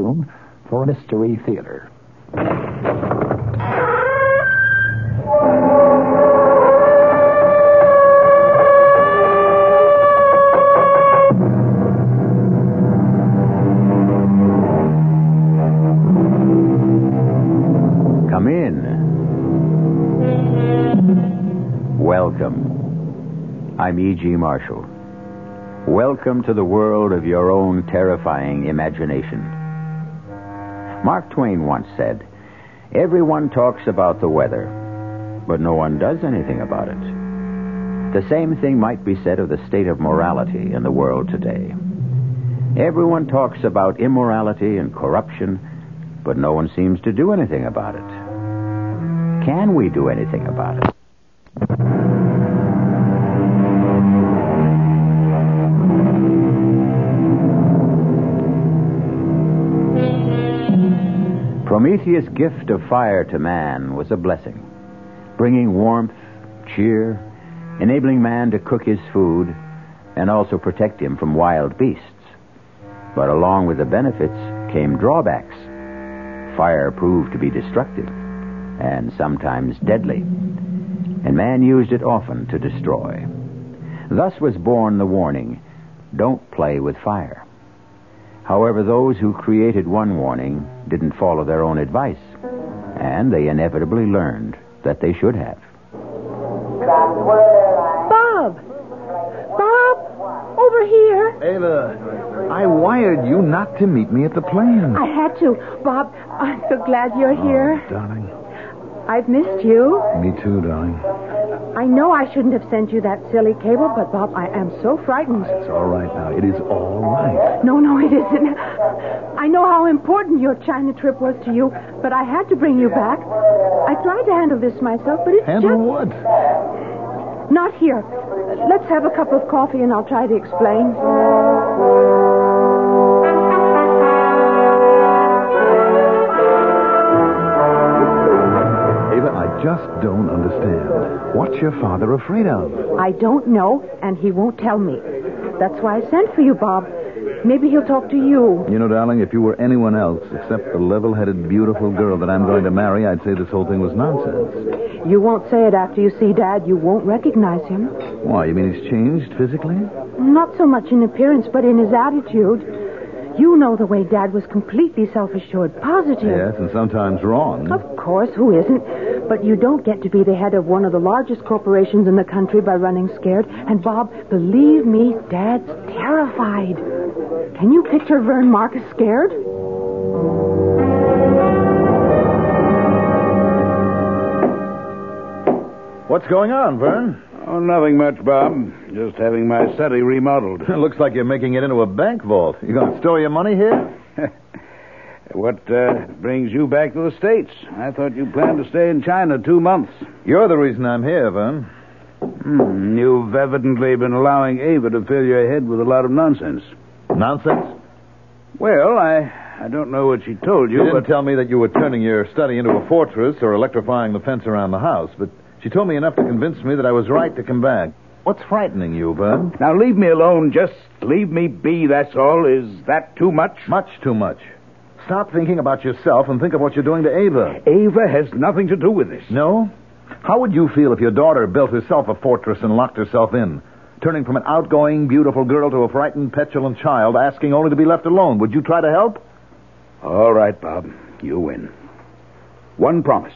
costume for a mystery theater. Come in. Welcome. I'm E.G. Marshall. Welcome to the world of your own terrifying imagination. Mark Twain once said, Everyone talks about the weather, but no one does anything about it. The same thing might be said of the state of morality in the world today. Everyone talks about immorality and corruption, but no one seems to do anything about it. Can we do anything about it? Prometheus' gift of fire to man was a blessing, bringing warmth, cheer, enabling man to cook his food, and also protect him from wild beasts. But along with the benefits came drawbacks. Fire proved to be destructive and sometimes deadly, and man used it often to destroy. Thus was born the warning don't play with fire. However, those who created one warning didn't follow their own advice, and they inevitably learned that they should have. Bob! Bob! Over here! Ava, I wired you not to meet me at the plane. I had to. Bob, I'm so glad you're oh, here. Darling. I've missed you. Me too, darling. I know I shouldn't have sent you that silly cable, but Bob, I am so frightened. It's all right now. It is all right. No, no, it isn't. I know how important your China trip was to you, but I had to bring you back. I tried to handle this myself, but it's Handle just what? not here. Let's have a cup of coffee and I'll try to explain. Just don't understand. What's your father afraid of? I don't know, and he won't tell me. That's why I sent for you, Bob. Maybe he'll talk to you. You know, darling, if you were anyone else except the level headed, beautiful girl that I'm going to marry, I'd say this whole thing was nonsense. You won't say it after you see Dad. You won't recognize him. Why, you mean he's changed physically? Not so much in appearance, but in his attitude. You know the way Dad was completely self assured, positive. Yes, and sometimes wrong. Of course, who isn't? But you don't get to be the head of one of the largest corporations in the country by running scared. And Bob, believe me, Dad's terrified. Can you picture Vern Marcus scared? What's going on, Vern? Oh, nothing much, Bob. Just having my study remodeled. It looks like you're making it into a bank vault. You going to store your money here? what uh, brings you back to the States? I thought you planned to stay in China two months. You're the reason I'm here, Vern. Hmm, you've evidently been allowing Ava to fill your head with a lot of nonsense. Nonsense? Well, I, I don't know what she told you, You didn't but tell me that you were turning your study into a fortress or electrifying the fence around the house, but she told me enough to convince me that I was right to come back. What's frightening you, Vern? now leave me alone. Just leave me be. That's all. Is that too much? Much too much. Stop thinking about yourself and think of what you're doing to Ava. Ava has nothing to do with this. No? How would you feel if your daughter built herself a fortress and locked herself in? Turning from an outgoing, beautiful girl to a frightened, petulant child, asking only to be left alone. Would you try to help? All right, Bob. You win. One promise.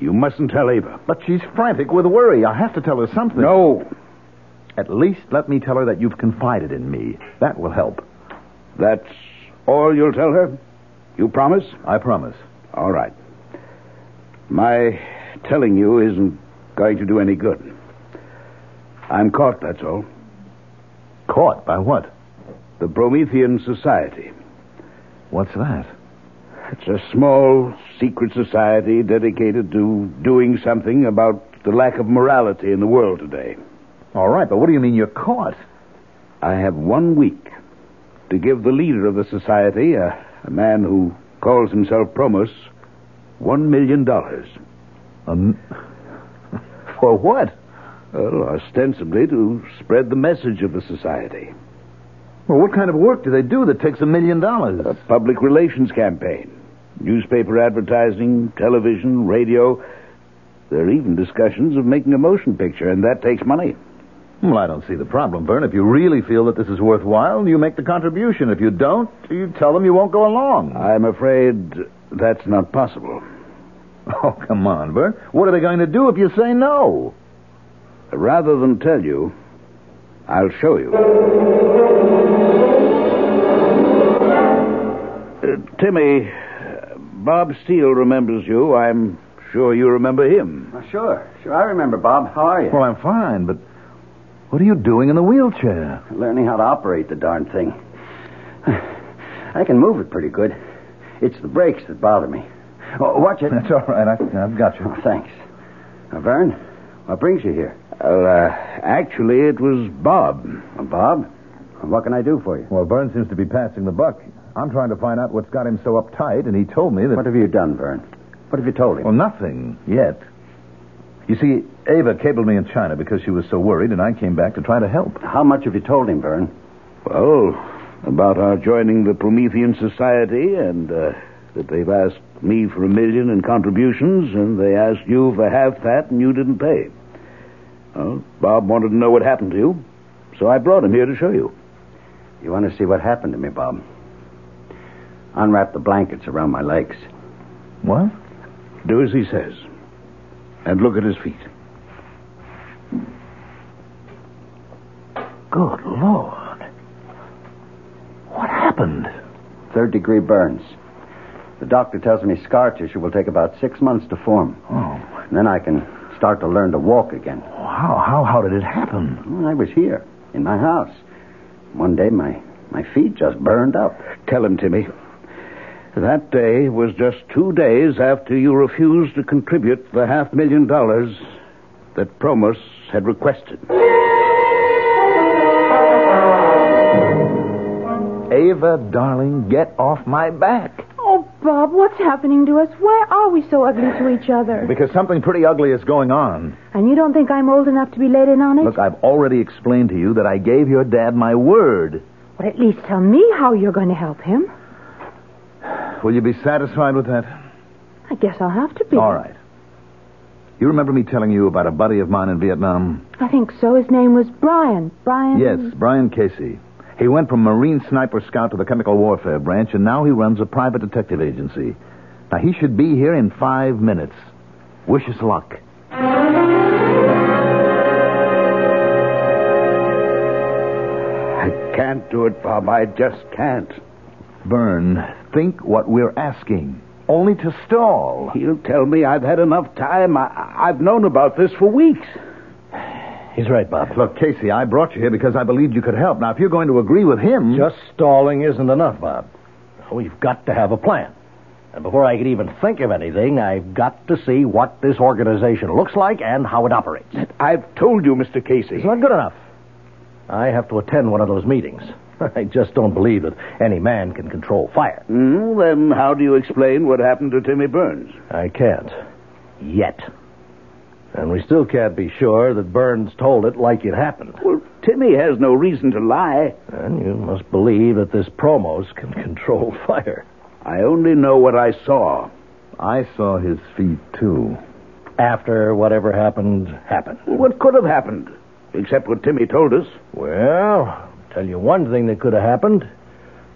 You mustn't tell Ava. But she's frantic with worry. I have to tell her something. No. At least let me tell her that you've confided in me. That will help. That's all you'll tell her? You promise? I promise. All right. My telling you isn't going to do any good. I'm caught, that's all. Caught by what? The Promethean Society. What's that? It's a small, secret society dedicated to doing something about the lack of morality in the world today. All right, but what do you mean you're caught? I have one week to give the leader of the society, a, a man who calls himself Promos, one million dollars. Um, for what? Well, ostensibly to spread the message of the society. Well, what kind of work do they do that takes a million dollars? A public relations campaign. Newspaper advertising, television, radio. There are even discussions of making a motion picture, and that takes money. Well, I don't see the problem, Vern. If you really feel that this is worthwhile, you make the contribution. If you don't, you tell them you won't go along. I'm afraid that's not possible. Oh, come on, Vern. What are they going to do if you say no? Rather than tell you, I'll show you. Uh, Timmy, Bob Steele remembers you. I'm sure you remember him. Oh, sure, sure. I remember, Bob. How are you? Well, I'm fine, but what are you doing in the wheelchair? Learning how to operate the darn thing. I can move it pretty good. It's the brakes that bother me. Oh, watch it. That's all right. I, I've got you. Oh, thanks. Now, Vern, what brings you here? Well, uh, actually, it was Bob. Uh, Bob? What can I do for you? Well, Vern seems to be passing the buck. I'm trying to find out what's got him so uptight, and he told me that. What have you done, Vern? What have you told him? Well, nothing yet. You see, Ava cabled me in China because she was so worried, and I came back to try to help. How much have you told him, Vern? Well, about our joining the Promethean Society, and uh, that they've asked me for a million in contributions, and they asked you for half that, and you didn't pay. Well, Bob wanted to know what happened to you, so I brought him here to show you. You want to see what happened to me, Bob? Unwrap the blankets around my legs. What? Do as he says. And look at his feet. Good Lord. What happened? Third degree burns. The doctor tells me scar tissue will take about six months to form. Oh. And then I can start to learn to walk again. How, how, how did it happen? Well, I was here, in my house. One day, my, my feet just burned up. Tell him, Timmy. That day was just two days after you refused to contribute the half million dollars that Promos had requested. Ava, darling, get off my back. Oh, Bob, what's happening to us? Why are we so ugly to each other? Because something pretty ugly is going on. And you don't think I'm old enough to be let in on it? Look, I've already explained to you that I gave your dad my word. Well, at least tell me how you're going to help him. Will you be satisfied with that? I guess I'll have to be. All right. You remember me telling you about a buddy of mine in Vietnam? I think so. His name was Brian. Brian. Yes, Brian Casey. He went from Marine Sniper Scout to the Chemical Warfare Branch, and now he runs a private detective agency. Now, he should be here in five minutes. Wish us luck. I can't do it, Bob. I just can't. Vern, think what we're asking. Only to stall. He'll tell me I've had enough time. I, I've known about this for weeks. He's right, Bob. Look, Casey, I brought you here because I believed you could help. Now, if you're going to agree with him. Just stalling isn't enough, Bob. We've got to have a plan. And before I can even think of anything, I've got to see what this organization looks like and how it operates. I've told you, Mr. Casey. It's not good enough. I have to attend one of those meetings. I just don't believe that any man can control fire. Mm, then how do you explain what happened to Timmy Burns? I can't. Yet. And we still can't be sure that Burns told it like it happened. Well, Timmy has no reason to lie. And you must believe that this Promos can control fire. I only know what I saw. I saw his feet, too. After whatever happened, happened. What could have happened? Except what Timmy told us. Well, tell you one thing that could have happened.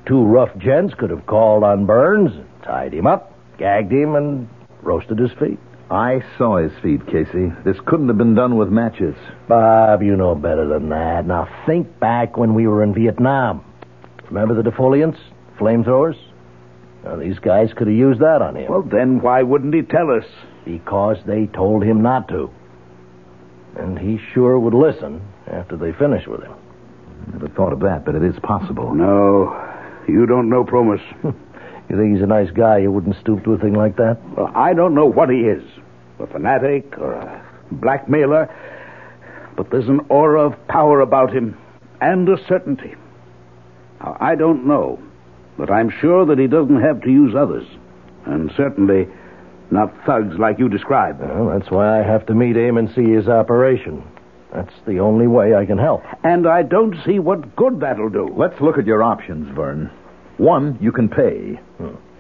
Two rough gents could have called on Burns, tied him up, gagged him, and roasted his feet. I saw his feet, Casey. This couldn't have been done with matches. Bob, you know better than that. Now think back when we were in Vietnam. Remember the defoliants? Flamethrowers? Now, these guys could have used that on him. Well, then why wouldn't he tell us? Because they told him not to. And he sure would listen after they finished with him. Never thought of that, but it is possible. No, you don't know Promos. You think he's a nice guy? You wouldn't stoop to a thing like that? Well, I don't know what he is a fanatic or a blackmailer, but there's an aura of power about him and a certainty. Now, I don't know, but I'm sure that he doesn't have to use others, and certainly not thugs like you described. Well, that's why I have to meet him and see his operation. That's the only way I can help. And I don't see what good that'll do. Let's look at your options, Vern. One, you can pay.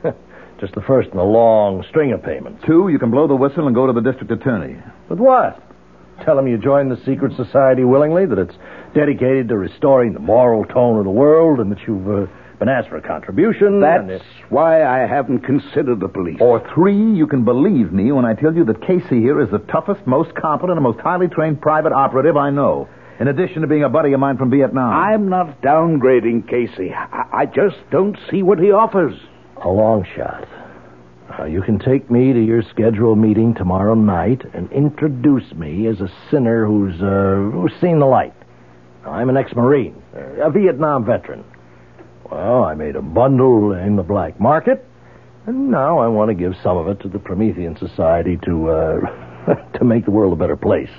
Just the first in a long string of payments. Two, you can blow the whistle and go to the district attorney. But what? Tell him you joined the secret society willingly, that it's dedicated to restoring the moral tone of the world, and that you've uh, been asked for a contribution. That's why I haven't considered the police. Or three, you can believe me when I tell you that Casey here is the toughest, most competent, and most highly trained private operative I know. In addition to being a buddy of mine from Vietnam. I'm not downgrading Casey. I, I just don't see what he offers. a long shot. Uh, you can take me to your scheduled meeting tomorrow night and introduce me as a sinner who's, uh, who's seen the light. I'm an ex-Marine, a Vietnam veteran. Well, I made a bundle in the black market, and now I want to give some of it to the Promethean Society to, uh, to make the world a better place.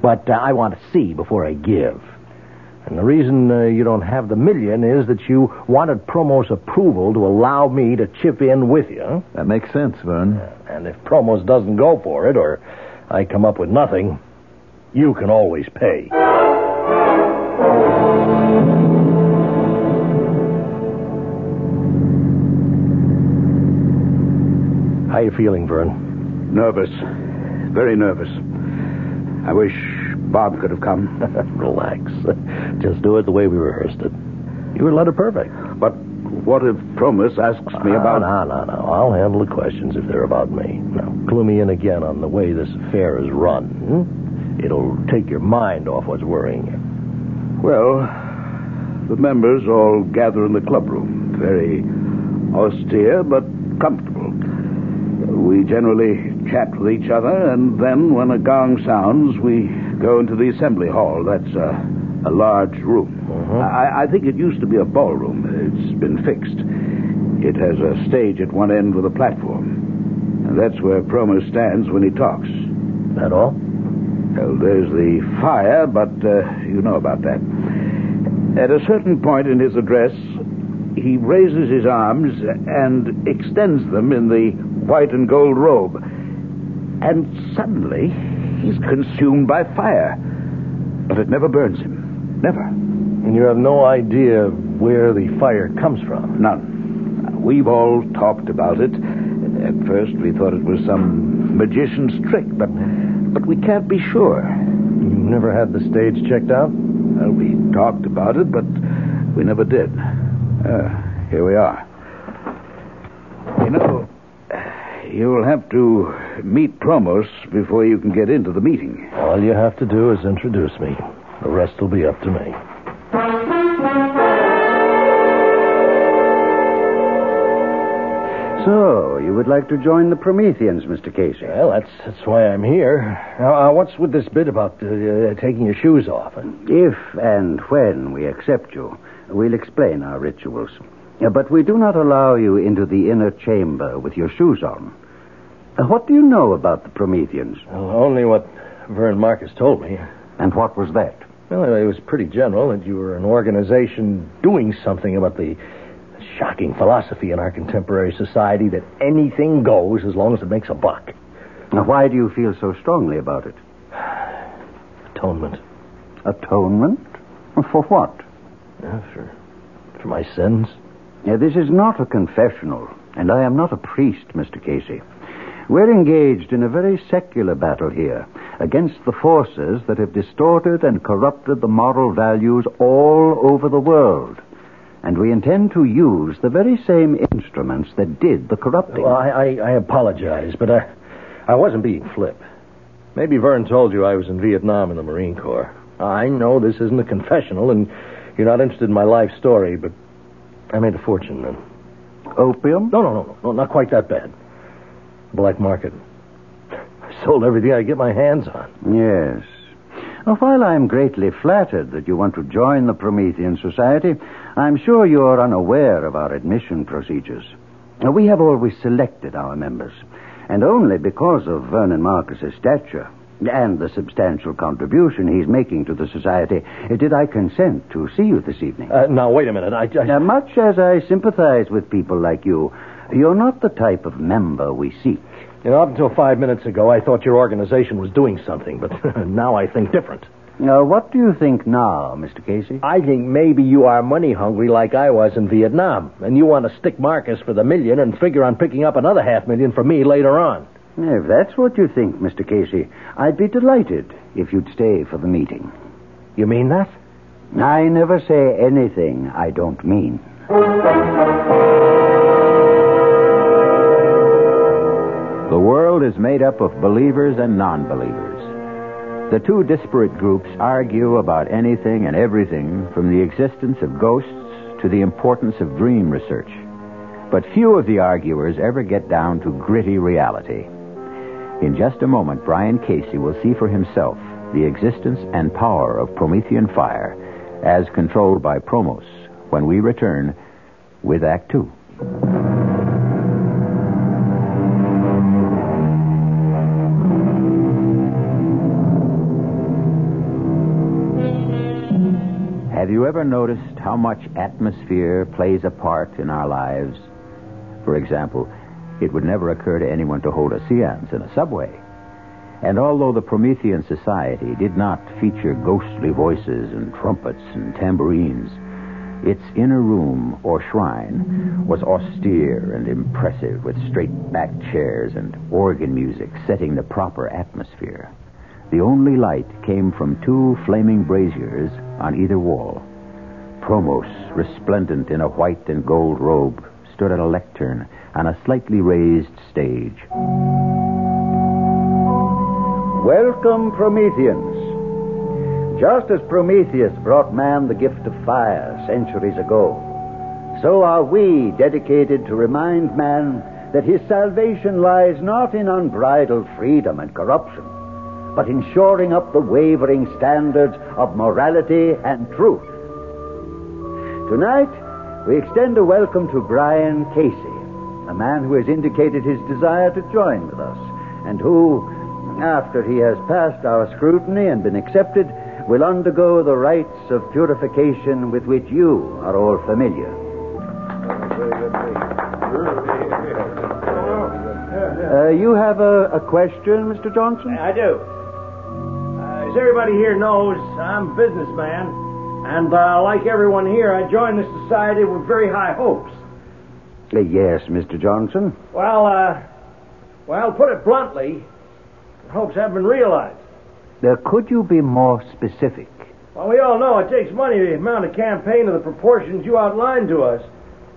But uh, I want to see before I give. And the reason uh, you don't have the million is that you wanted Promos approval to allow me to chip in with you. That makes sense, Vern. And if Promos doesn't go for it, or I come up with nothing, you can always pay. How are you feeling, Vern? Nervous. Very nervous. I wish Bob could have come. Relax. Just do it the way we rehearsed it. You were letter perfect. But what if Promos asks me about. No, no, no. I'll handle the questions if they're about me. Now, clue me in again on the way this affair is run. Hmm? It'll take your mind off what's worrying you. Well, the members all gather in the clubroom. Very austere, but comfortable. We generally chat with each other, and then when a gong sounds, we go into the assembly hall. That's a, a large room. I, I think it used to be a ballroom. It's been fixed. It has a stage at one end with a platform. And that's where Promo stands when he talks. That all? Well, there's the fire, but uh, you know about that. At a certain point in his address, he raises his arms and extends them in the white and gold robe. And suddenly, he's consumed by fire. But it never burns him. Never. And you have no idea where the fire comes from. None. We've all talked about it. At first, we thought it was some magician's trick, but but we can't be sure. You never had the stage checked out? Well, we talked about it, but we never did. Uh, here we are. You know, you'll have to meet Promos before you can get into the meeting. All you have to do is introduce me. The rest will be up to me. So, you would like to join the Prometheans, Mr. Casey? Well, that's that's why I'm here. Now, uh, what's with this bit about uh, uh, taking your shoes off? If and when we accept you, we'll explain our rituals. Uh, But we do not allow you into the inner chamber with your shoes on. Uh, What do you know about the Prometheans? Well, only what Vern Marcus told me. And what was that? Well, it was pretty general that you were an organization doing something about the shocking philosophy in our contemporary society that anything goes as long as it makes a buck. Now, why do you feel so strongly about it? Atonement. Atonement? For what? Yeah, for, for my sins. Now, this is not a confessional, and I am not a priest, Mr. Casey. We're engaged in a very secular battle here against the forces that have distorted and corrupted the moral values all over the world. And we intend to use the very same instruments that did the corrupting. Well, I, I, I apologize, but I, I wasn't being flip. Maybe Vern told you I was in Vietnam in the Marine Corps. I know this isn't a confessional, and you're not interested in my life story, but I made a fortune then. Opium? No, no, no, no, no, not quite that bad. Black market. I sold everything I could get my hands on. Yes. Now, while I'm greatly flattered that you want to join the Promethean Society, I'm sure you're unaware of our admission procedures. Now, we have always selected our members, and only because of Vernon Marcus's stature and the substantial contribution he's making to the society did I consent to see you this evening. Uh, now, wait a minute. I, I, Now, much as I sympathize with people like you, you're not the type of member we seek. you know, up until five minutes ago, I thought your organization was doing something, but now I think different. Now, what do you think now, Mr. Casey? I think maybe you are money hungry like I was in Vietnam, and you want to stick Marcus for the million and figure on picking up another half million for me later on. If that's what you think, Mr. Casey, I'd be delighted if you'd stay for the meeting. You mean that? I never say anything I don't mean. The world is made up of believers and non believers. The two disparate groups argue about anything and everything from the existence of ghosts to the importance of dream research. But few of the arguers ever get down to gritty reality. In just a moment, Brian Casey will see for himself the existence and power of Promethean fire as controlled by Promos when we return with Act Two. Have you ever noticed how much atmosphere plays a part in our lives? For example, it would never occur to anyone to hold a seance in a subway. And although the Promethean Society did not feature ghostly voices and trumpets and tambourines, its inner room or shrine was austere and impressive with straight backed chairs and organ music setting the proper atmosphere. The only light came from two flaming braziers on either wall. Promos, resplendent in a white and gold robe, stood at a lectern on a slightly raised stage. Welcome, Prometheans. Just as Prometheus brought man the gift of fire centuries ago, so are we dedicated to remind man that his salvation lies not in unbridled freedom and corruption, but in shoring up the wavering standards of morality and truth. Tonight, we extend a welcome to Brian Casey, a man who has indicated his desire to join with us, and who, after he has passed our scrutiny and been accepted, will undergo the rites of purification with which you are all familiar. Uh, you have a, a question, Mr. Johnson? I do. Uh, as everybody here knows, I'm a businessman, and uh, like everyone here, I joined the society with very high hopes. Yes, Mr. Johnson. Well, uh, well, put it bluntly, the hopes haven't been realized. Uh, could you be more specific? Well, we all know it takes money to mount a campaign of the proportions you outlined to us,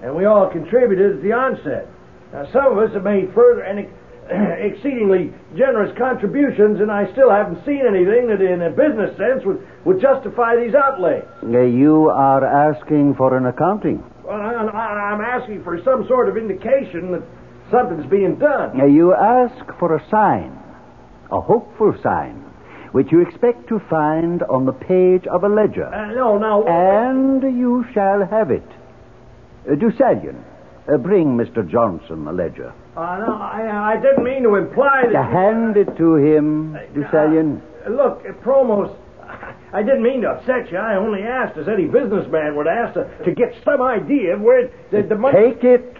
and we all contributed at the onset. Now, some of us have made further and ex- exceedingly generous contributions, and I still haven't seen anything that, in a business sense, would, would justify these outlays. You are asking for an accounting. Well, I, I'm asking for some sort of indication that something's being done. Uh, you ask for a sign, a hopeful sign, which you expect to find on the page of a ledger. Uh, no, no. And you shall have it. Uh, Deucalion, uh, bring Mr. Johnson the ledger. Uh, no, I, I didn't mean to imply that. Uh, hand it to him, Deucalion. Uh, look, Promos, I didn't mean to upset you. I only asked, as any businessman would ask, to, to get some idea of where the, the money. Take it.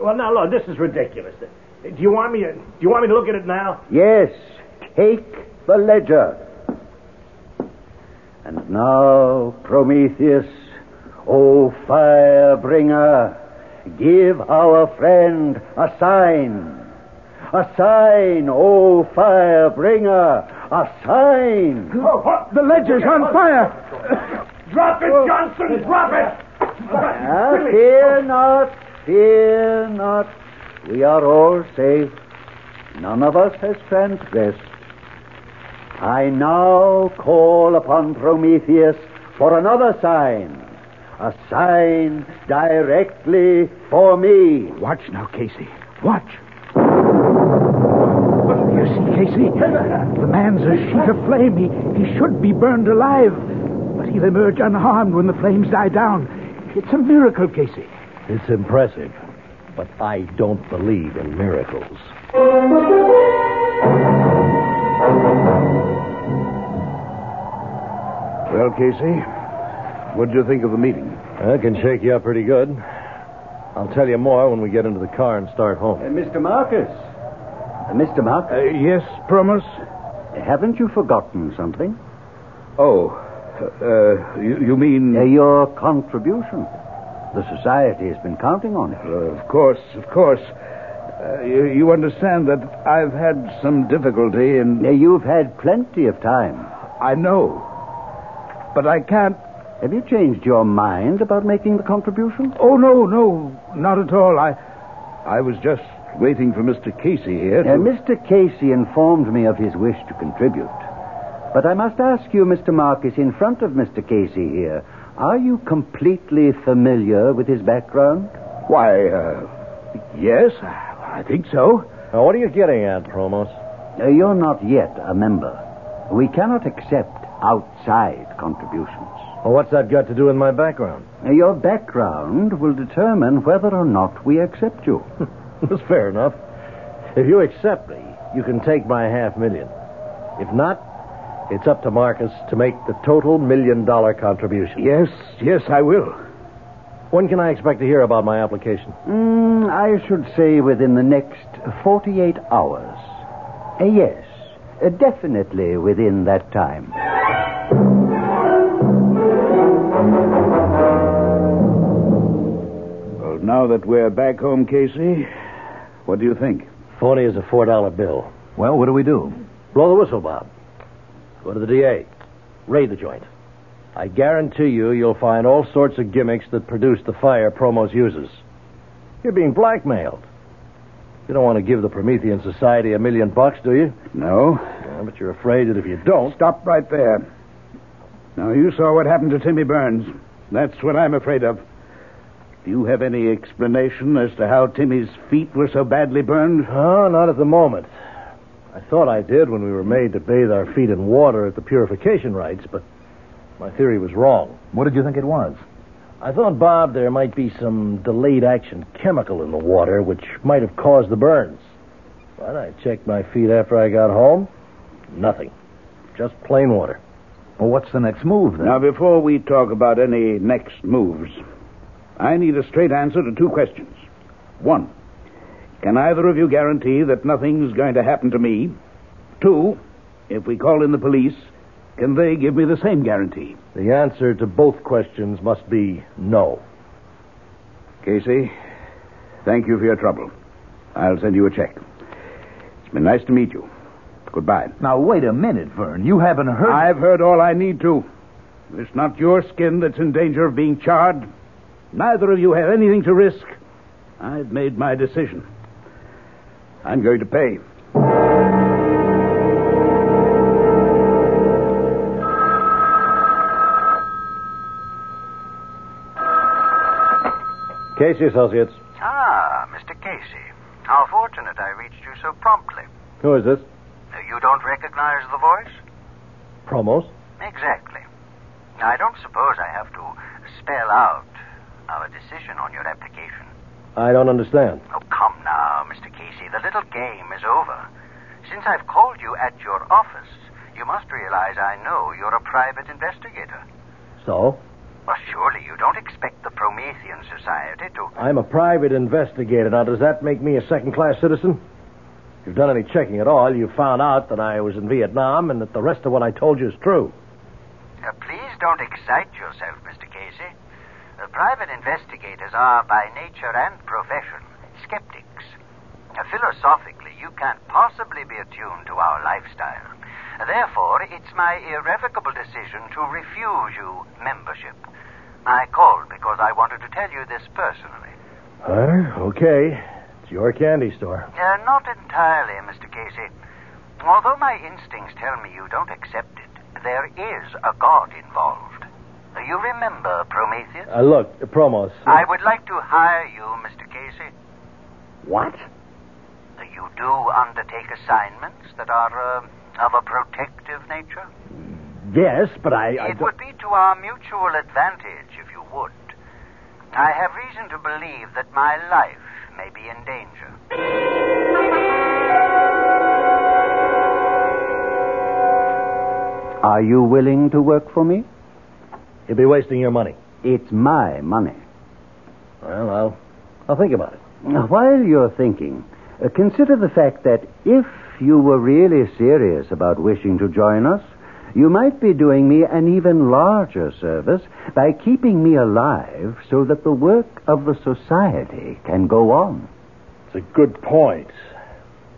Well, now look, this is ridiculous. Do you want me to? Do you want me to look at it now? Yes, take the ledger. And now, Prometheus, O fire bringer, give our friend a sign. A sign, O fire bringer, a sign. Oh, The ledger's on fire. Drop it, Johnson! Drop it! Ah, fear not, fear not. We are all safe. None of us has transgressed. I now call upon Prometheus for another sign. A sign directly for me. Watch now, Casey. Watch. You see, Casey? The man's a sheet of flame. He, he should be burned alive. But he'll emerge unharmed when the flames die down. It's a miracle, Casey. It's impressive, but I don't believe in miracles. Well, Casey, what did you think of the meeting? I can shake you up pretty good. I'll tell you more when we get into the car and start home. Uh, Mr. Marcus. Uh, Mr. Mark? Uh, yes, Promos? haven't you forgotten something? Oh, uh, you, you mean. Uh, your contribution. The society has been counting on it. Uh, of course, of course. Uh, you, you understand that I've had some difficulty in. You've had plenty of time. I know. But I can't. Have you changed your mind about making the contribution? Oh, no, no, not at all. I, I was just waiting for Mr. Casey here. To... Uh, Mr. Casey informed me of his wish to contribute. But I must ask you, Mr. Marcus, in front of Mr. Casey here, are you completely familiar with his background? Why, uh, yes, I think so. Now, what are you getting at, Promos? Uh, you're not yet a member. We cannot accept outside contributions. Well, what's that got to do with my background? Uh, your background will determine whether or not we accept you. That's fair enough. If you accept me, you can take my half million. If not, it's up to Marcus to make the total million dollar contribution. Yes, yes, I will. When can I expect to hear about my application? Mm, I should say within the next 48 hours. Uh, yes, uh, definitely within that time. Well, now that we're back home, Casey, what do you think? Phony is a $4 bill. Well, what do we do? Blow the whistle, Bob. Go to the DA. Raid the joint. I guarantee you, you'll find all sorts of gimmicks that produce the fire Promos uses. You're being blackmailed. You don't want to give the Promethean Society a million bucks, do you? No. Yeah, but you're afraid that if you don't. Stop right there. Now, you saw what happened to Timmy Burns. That's what I'm afraid of. Do you have any explanation as to how Timmy's feet were so badly burned? Oh, not at the moment. I thought I did when we were made to bathe our feet in water at the purification rites, but my theory was wrong. What did you think it was? I thought, Bob, there might be some delayed action chemical in the water which might have caused the burns. But I checked my feet after I got home. Nothing. Just plain water. Well, what's the next move, then? Now, before we talk about any next moves, I need a straight answer to two questions. One, can either of you guarantee that nothing's going to happen to me? Two, if we call in the police, can they give me the same guarantee? The answer to both questions must be no. Casey, thank you for your trouble. I'll send you a check. It's been nice to meet you. Goodbye. Now, wait a minute, Vern. You haven't heard. I've heard all I need to. It's not your skin that's in danger of being charred. Neither of you have anything to risk. I've made my decision. I'm going to pay. Casey Associates. Ah, Mr. Casey. How fortunate I reached you so promptly. Who is this? You don't recognize the voice? Promos? Exactly. I don't suppose I have to spell out our decision on your application. I don't understand. Oh, come now, Mr. Casey. The little game is over. Since I've called you at your office, you must realize I know you're a private investigator. So? Well, surely you don't expect the Promethean Society to. I'm a private investigator. Now, does that make me a second class citizen? If you've done any checking at all, you found out that I was in Vietnam and that the rest of what I told you is true. Uh, please don't excite yourself, Mr. Private investigators are, by nature and profession, skeptics. Philosophically, you can't possibly be attuned to our lifestyle. Therefore, it's my irrevocable decision to refuse you membership. I called because I wanted to tell you this personally. Uh, okay. It's your candy store. Uh, not entirely, Mr. Casey. Although my instincts tell me you don't accept it, there is a god involved. You remember Prometheus? Uh, look, Promos. I would like to hire you, Mr. Casey. What? Uh, You do undertake assignments that are uh, of a protective nature? Yes, but I. I It would be to our mutual advantage if you would. I have reason to believe that my life may be in danger. Are you willing to work for me? You'll be wasting your money. It's my money. Well, I'll, I'll think about it. Now, while you're thinking, uh, consider the fact that if you were really serious about wishing to join us, You might be doing me an even larger service by keeping me alive so that the work of the society can go on. It's a good point.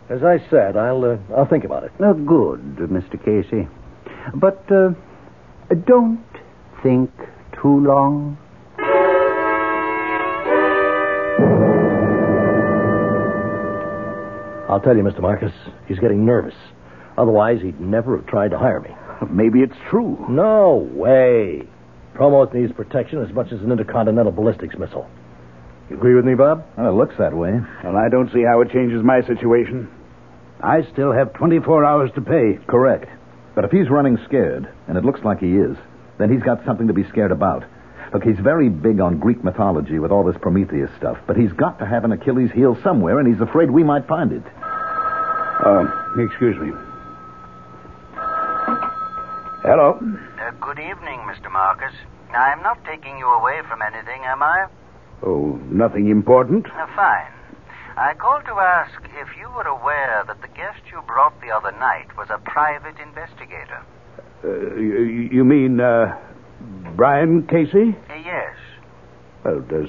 As I said, I'll uh, I'll think about it. Uh, good, Mr. Casey. But uh, don't think too long. I'll tell you, Mr. Marcus, he's getting nervous. Otherwise, he'd never have tried to hire me. Maybe it's true. No way. Promos needs protection as much as an intercontinental ballistics missile. You agree with me, Bob? Well, it looks that way. Well, I don't see how it changes my situation. I still have 24 hours to pay. Correct. But if he's running scared, and it looks like he is, then he's got something to be scared about. Look, he's very big on Greek mythology with all this Prometheus stuff, but he's got to have an Achilles heel somewhere, and he's afraid we might find it. Uh, excuse me. Hello. Uh, good evening, Mr. Marcus. I'm not taking you away from anything, am I? Oh, nothing important. Uh, fine. I called to ask if you were aware that the guest you brought the other night was a private investigator. Uh, you, you mean, uh, Brian Casey? Uh, yes. Well, does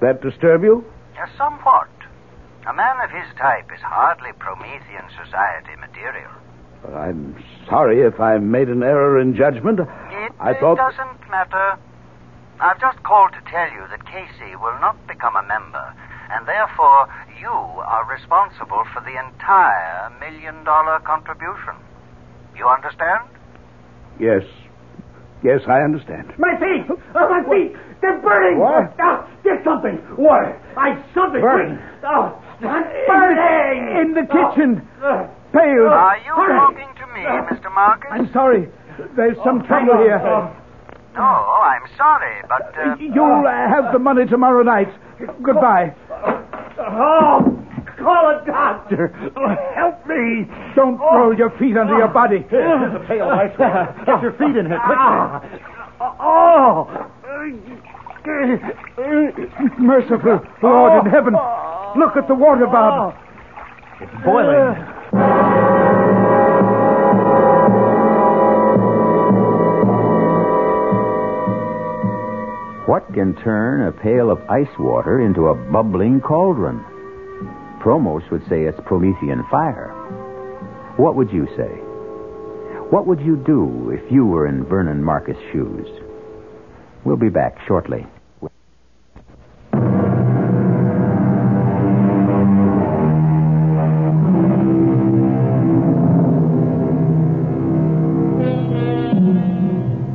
that disturb you? Uh, somewhat. A man of his type is hardly Promethean society material. Well, I'm sorry if I made an error in judgment. It, I it doesn't matter. I've just called to tell you that Casey will not become a member, and therefore you are responsible for the entire million dollar contribution. You understand? Yes. Yes, I understand. My feet! Oh, my feet! They're burning! What? Ah, get something! Water! I something! Burning? Oh, it's burning! In the kitchen! Pails! Are you Hurry. talking to me, Mr. Marcus? I'm sorry. There's some trouble here. No, I'm sorry, but. Uh, You'll uh, have the money tomorrow night. Goodbye. Oh, call a doctor. Oh, help me. Don't oh. throw your feet under your body. Oh. Here's a pail of ice water. Get your feet in here, quick. Ah. Oh. Merciful Lord in heaven. Look at the water, Bob. It's boiling. Uh. What can turn a pail of ice water into a bubbling cauldron? Promos would say it's Promethean fire. What would you say? What would you do if you were in Vernon Marcus' shoes? We'll be back shortly.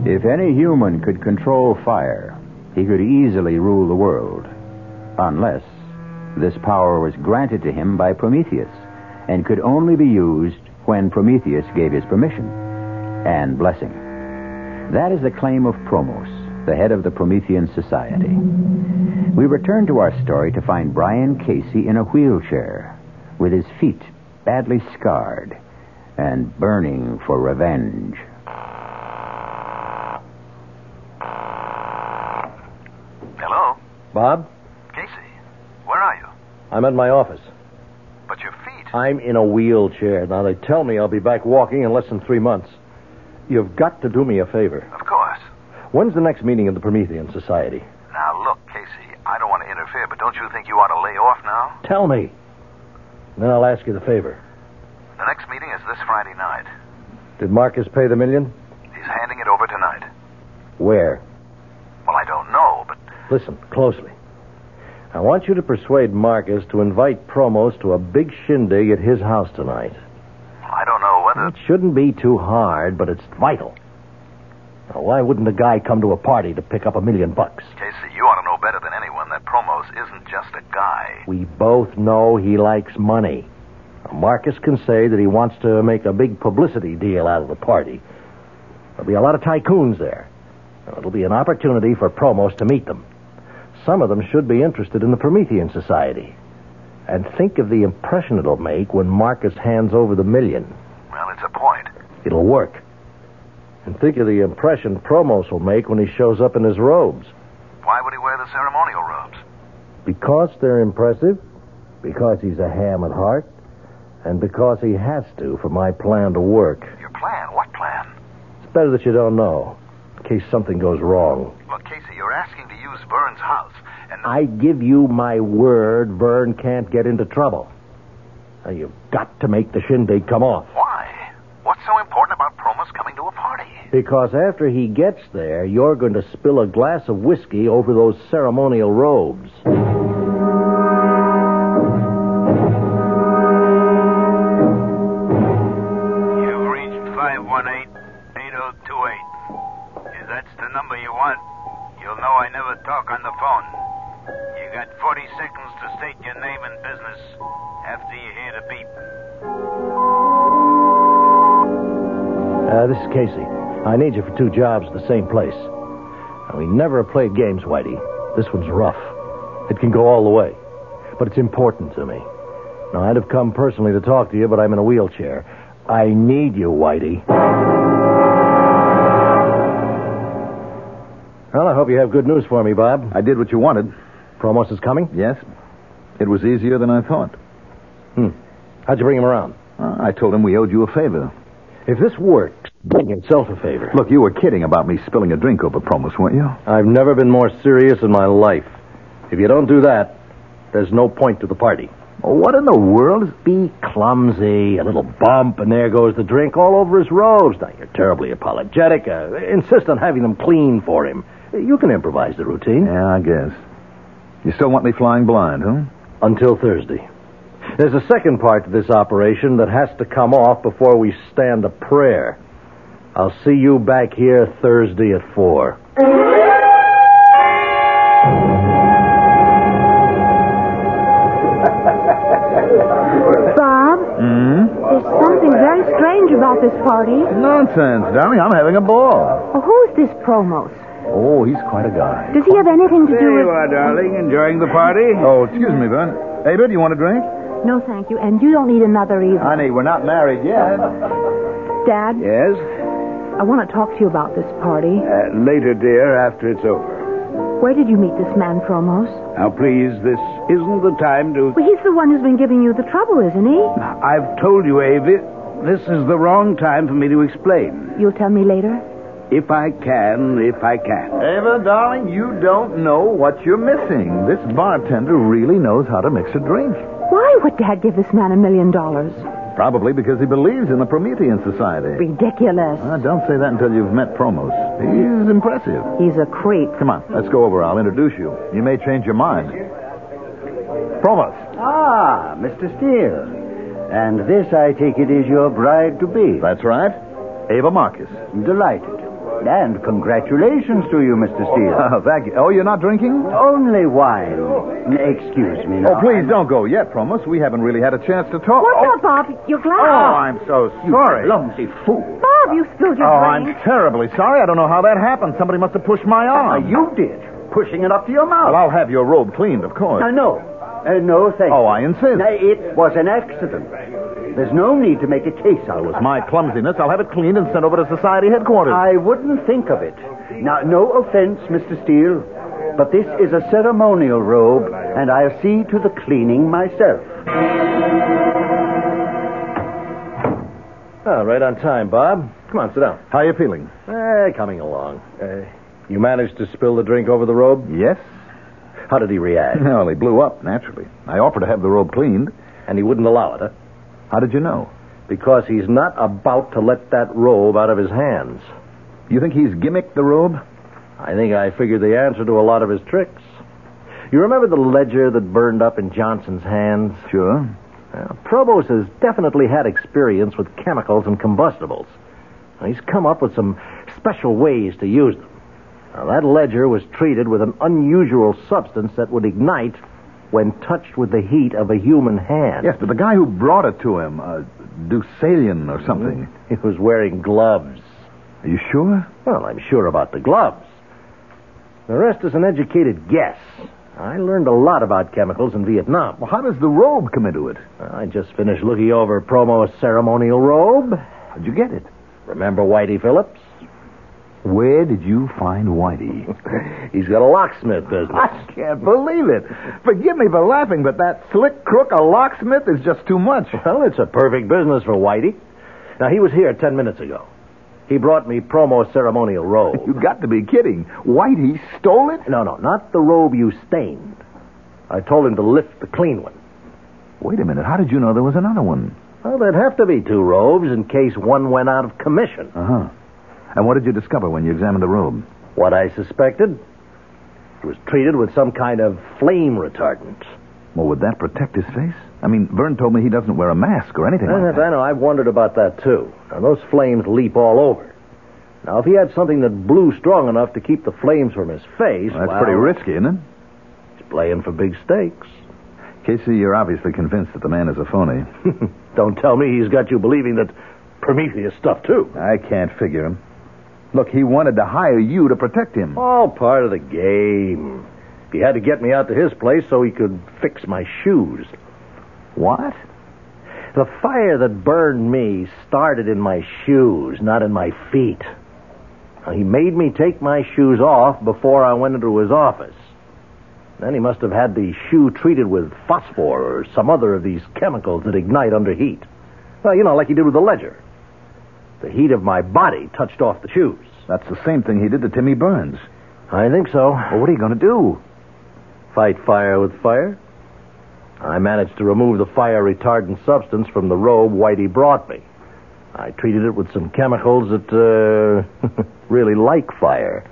If any human could control fire, he could easily rule the world. Unless this power was granted to him by Prometheus and could only be used when Prometheus gave his permission and blessing. That is the claim of Promos, the head of the Promethean Society. We return to our story to find Brian Casey in a wheelchair with his feet badly scarred and burning for revenge. Hello? Bob, Casey, where are you? I'm at my office. But your feet. I'm in a wheelchair. Now, they tell me I'll be back walking in less than three months. You've got to do me a favor. Of course. When's the next meeting of the Promethean Society? Now, look, Casey, I don't want to interfere, but don't you think you ought to lay off now? Tell me. Then I'll ask you the favor. The next meeting is this Friday night. Did Marcus pay the million? He's handing it over tonight. Where? Well, I don't know, but Listen closely. I want you to persuade Marcus to invite Promos to a big shindig at his house tonight. I don't know whether. It shouldn't be too hard, but it's vital. Now, why wouldn't a guy come to a party to pick up a million bucks? Casey, you ought to know better than anyone that Promos isn't just a guy. We both know he likes money. Now, Marcus can say that he wants to make a big publicity deal out of the party. There'll be a lot of tycoons there. Now, it'll be an opportunity for Promos to meet them. Some of them should be interested in the Promethean Society. And think of the impression it'll make when Marcus hands over the million. Well, it's a point. It'll work. And think of the impression Promos will make when he shows up in his robes. Why would he wear the ceremonial robes? Because they're impressive, because he's a ham at heart, and because he has to for my plan to work. Your plan? What plan? It's better that you don't know, in case something goes wrong. Look, Casey, you're asking to use Vern's house, I give you my word, Vern can't get into trouble. Now, you've got to make the shindig come off. why? What's so important about Promos coming to a party? Because after he gets there, you're going to spill a glass of whiskey over those ceremonial robes. You've reached 518-8028. If that's the number you want, you'll know I never talk on the phone. You got 40 seconds to state your name and business after you hear the beep. Uh, this is Casey. I need you for two jobs at the same place. Now, we never have played games, Whitey. This one's rough. It can go all the way. But it's important to me. Now, I'd have come personally to talk to you, but I'm in a wheelchair. I need you, Whitey. Well, I hope you have good news for me, Bob. I did what you wanted. Promos is coming? Yes. It was easier than I thought. Hmm. How'd you bring him around? Uh, I told him we owed you a favor. If this works, bring yourself a favor. Look, you were kidding about me spilling a drink over Promos, weren't you? I've never been more serious in my life. If you don't do that, there's no point to the party. What in the world is... Be clumsy, a little bump, and there goes the drink all over his robes. Now, you're terribly apologetic. Uh, insist on having them clean for him. You can improvise the routine. Yeah, I guess. You still want me flying blind, huh? Until Thursday. There's a second part to this operation that has to come off before we stand a prayer. I'll see you back here Thursday at 4. Bob, Hmm? there's something very strange about this party. Nonsense, darling. I'm having a ball. Well, who's this Promos? Oh, he's quite a guy. Does he have anything to do with? There you are, darling. Enjoying the party? Oh, excuse me, Vern. Ava, do you want a drink? No, thank you. And you don't need another either. Honey, we're not married yet. Dad, Yes? I want to talk to you about this party. Uh, later, dear, after it's over. Where did you meet this man, Promos? Now, please, this isn't the time to. Well, he's the one who's been giving you the trouble, isn't he? I've told you, Avi, this is the wrong time for me to explain. You'll tell me later? If I can, if I can. Ava, darling, you don't know what you're missing. This bartender really knows how to mix a drink. Why would Dad give this man a million dollars? Probably because he believes in the Promethean Society. Ridiculous. Ah, don't say that until you've met Promos. He's impressive. He's a creep. Come on, let's go over. I'll introduce you. You may change your mind. Promos. Ah, Mr. Steele. And this, I take it, is your bride to be. That's right. Ava Marcus. Delighted. And congratulations to you, Mr. Steele. Oh, thank you. Oh, you're not drinking? Only wine. Excuse me now. Oh, please don't go yet, Promos. We haven't really had a chance to talk. What's oh. up, Bob? Your glass. Oh, I'm so sorry. Clumsy fool. Bob, you spilled your Oh, I'm terribly sorry. I don't know how that happened. Somebody must have pushed my arm. you did. Pushing it up to your mouth. Well, I'll have your robe cleaned, of course. Uh, no. Uh, no, thank Oh, you. I insist. Now, it was an accident. There's no need to make a case out It of was it. my clumsiness. I'll have it cleaned and sent over to society headquarters. I wouldn't think of it. Now, no offense, Mr. Steele, but this is a ceremonial robe, and I'll see to the cleaning myself. Oh, right on time, Bob. Come on, sit down. How are you feeling? Eh, coming along. Uh, you managed to spill the drink over the robe? Yes. How did he react? Well, he blew up, naturally. I offered to have the robe cleaned. And he wouldn't allow it, huh? How did you know? Because he's not about to let that robe out of his hands. You think he's gimmicked the robe? I think I figured the answer to a lot of his tricks. You remember the ledger that burned up in Johnson's hands? Sure. Well, Promos has definitely had experience with chemicals and combustibles. He's come up with some special ways to use them. Now, that ledger was treated with an unusual substance that would ignite when touched with the heat of a human hand. Yes, but the guy who brought it to him, uh, Deucalion or something. He was wearing gloves. Are you sure? Well, I'm sure about the gloves. The rest is an educated guess. I learned a lot about chemicals in Vietnam. Well, how does the robe come into it? I just finished looking over Promos' ceremonial robe. How'd you get it? Remember Whitey Phillips? Where did you find Whitey? He's got a locksmith business. I can't believe it. Forgive me for laughing, but that slick crook, a locksmith, is just too much. Well, it's a perfect business for Whitey. Now, he was here ten minutes ago. He brought me promo ceremonial robe. You've got to be kidding. Whitey stole it? No, no, not the robe you stained. I told him to lift the clean one. Wait a minute. How did you know there was another one? Well, there'd have to be two robes in case one went out of commission. Uh huh. And what did you discover when you examined the robe? What I suspected. It was treated with some kind of flame retardant. Well, would that protect his face? I mean, Vern told me he doesn't wear a mask or anything I, like that. I know. I've wondered about that, too. Now, those flames leap all over. Now, if he had something that blew strong enough to keep the flames from his face, Well, that's well, pretty risky, isn't it? He's playing for big stakes. Casey, you're obviously convinced that the man is a phony. Don't tell me he's got you believing that Prometheus stuff, too. I can't figure him. Look, he wanted to hire you to protect him. All part of the game. He had to get me out to his place so he could fix my shoes. What? The fire that burned me started in my shoes, not in my feet. He made me take my shoes off before I went into his office. Then he must have had the shoe treated with phosphor or some other of these chemicals that ignite under heat. Well, you know, like he did with the ledger. The heat of my body touched off the shoes. That's the same thing he did to Timmy Burns. I think so. Well, what are you going to do? Fight fire with fire? I managed to remove the fire retardant substance from the robe Whitey brought me. I treated it with some chemicals that uh, really like fire.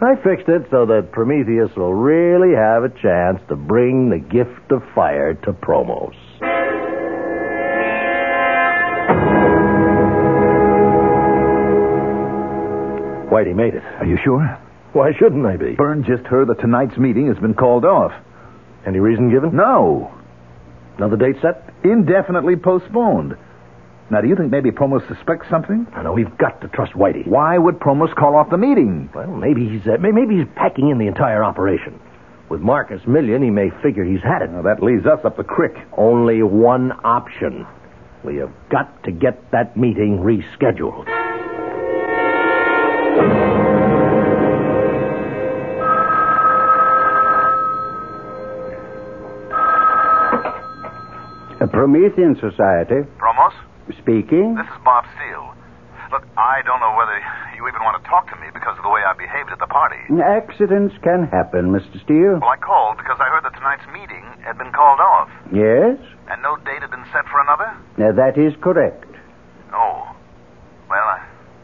I fixed it so that Prometheus will really have a chance to bring the gift of fire to Promos. Whitey made it. Are you sure? Why shouldn't I be? Byrne just heard that tonight's meeting has been called off. Any reason given? No. Another date set? Indefinitely postponed. Now, do you think maybe Promos suspects something? I know we've got to trust Whitey. Why would Promos call off the meeting? Well, maybe he's uh, maybe he's packing in the entire operation. With Marcus Million, he may figure he's had it. Now, that leaves us up the creek. Only one option. We have got to get that meeting rescheduled. A Promethean Society. Promos? Speaking. This is Bob Steele. Look, I don't know whether you even want to talk to me because of the way I behaved at the party. Accidents can happen, Mr. Steele. Well, I called because I heard that tonight's meeting had been called off, Yes? and no date had been set for another. Now, that is correct. Oh. Well, I,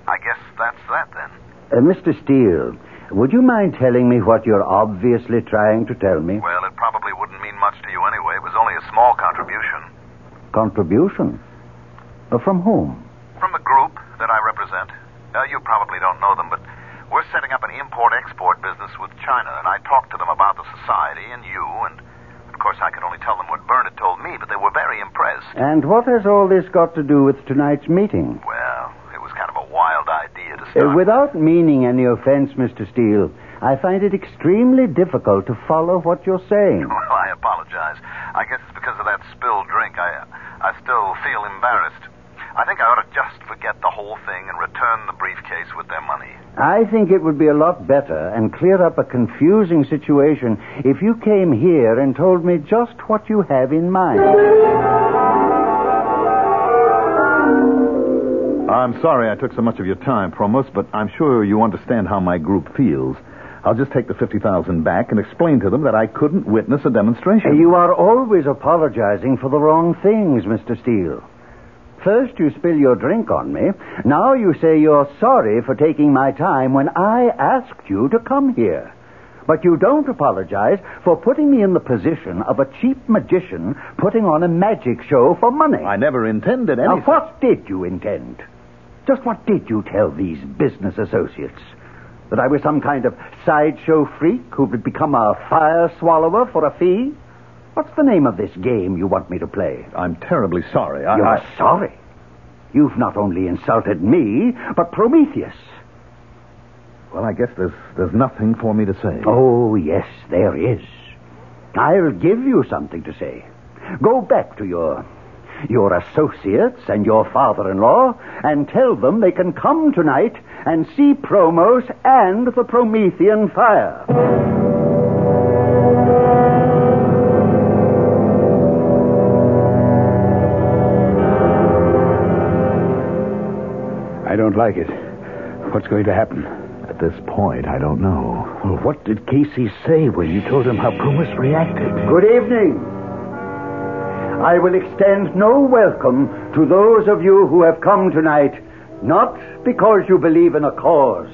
I guess that's that then. Uh, Mr. Steele, would you mind telling me what you're obviously trying to tell me? Well, it probably wouldn't mean much to you anyway. It was only a small contribution. Contribution? Uh, from whom? From a group that I represent. Uh, you probably don't know them, but we're setting up an import-export business with China, and I talked to them about the society and you, and of course I could only tell them what Bernard told me, but they were very impressed. And what has all this got to do with tonight's meeting? Well, it was kind of a wild idea to Uh, without meaning any offense, Mr. Steele, I find it extremely difficult to follow what you're saying. Well, I apologize. I guess it's because of that spilled drink. I, I still feel embarrassed. I think I ought to just forget the whole thing and return the briefcase with their money. I think it would be a lot better and clear up a confusing situation if you came here and told me just what you have in mind. I'm sorry I took so much of your time, Promos, but I'm sure you understand how my group feels. I'll just take the 50000 back and explain to them that I couldn't witness a demonstration. You are always apologizing for the wrong things, Mr. Steele. First, you spill your drink on me. Now you say you're sorry for taking my time when I asked you to come here. But you don't apologize for putting me in the position of a cheap magician putting on a magic show for money. I never intended anything. Now, what did you intend? Just what did you tell these business associates? That I was some kind of sideshow freak who would become a fire swallower for a fee? What's the name of this game you want me to play? I'm terribly sorry. I, You're I- sorry. You've not only insulted me, but Prometheus. Well, I guess there's there's nothing for me to say. Oh, yes, there is. I'll give you something to say. Go back to your your associates and your father-in-law and tell them they can come tonight and see Promos and the Promethean fire. I don't like it. What's going to happen? At this point, I don't know. Well, what did Casey say when you told him how Promos reacted? Good evening. I will extend no welcome to those of you who have come tonight, not because you believe in a cause,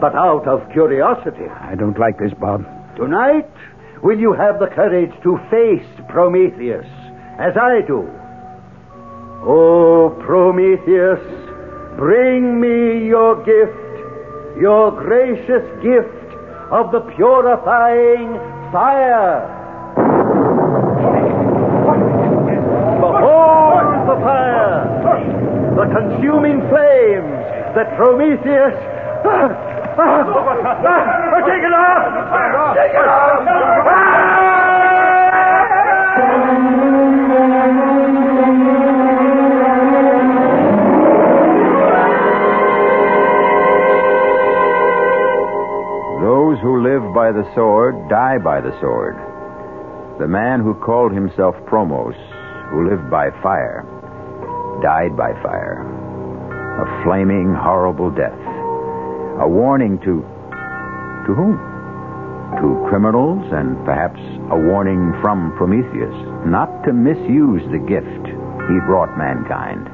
but out of curiosity. I don't like this, Bob. Tonight, will you have the courage to face Prometheus, as I do? Oh, Prometheus, bring me your gift, your gracious gift of the purifying fire. Behold the fire, the consuming flames that Prometheus. Ah, ah, ah, take it off! Take it off! Those who live by the sword die by the sword. The man who called himself Promos, who lived by fire, died by fire. A flaming, horrible death. A warning to. to whom? To criminals, and perhaps a warning from Prometheus not to misuse the gift he brought mankind.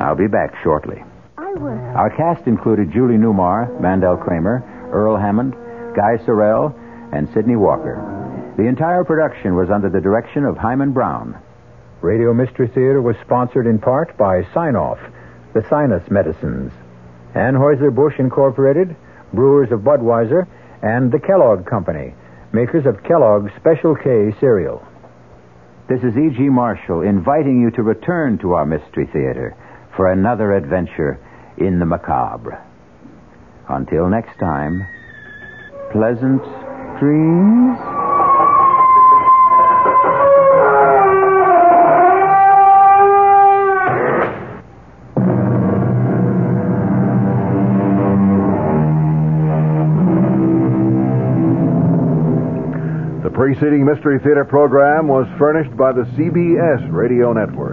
I'll be back shortly. I will. Our cast included Julie Newmar, Mandel Kramer, Earl Hammond, Guy Sorel, and Sydney Walker. The entire production was under the direction of Himan Brown. Radio Mystery Theater was sponsored in part by Sine-Off, the sinus medicines, Anheuser-Busch Incorporated, brewers of Budweiser, and the Kellogg Company, makers of Kellogg's Special K cereal. This is E.G. Marshall inviting you to return to our Mystery Theater for another adventure in the macabre. Until next time, pleasant dreams. Preceding Mystery Theater program was furnished by the CBS Radio Network.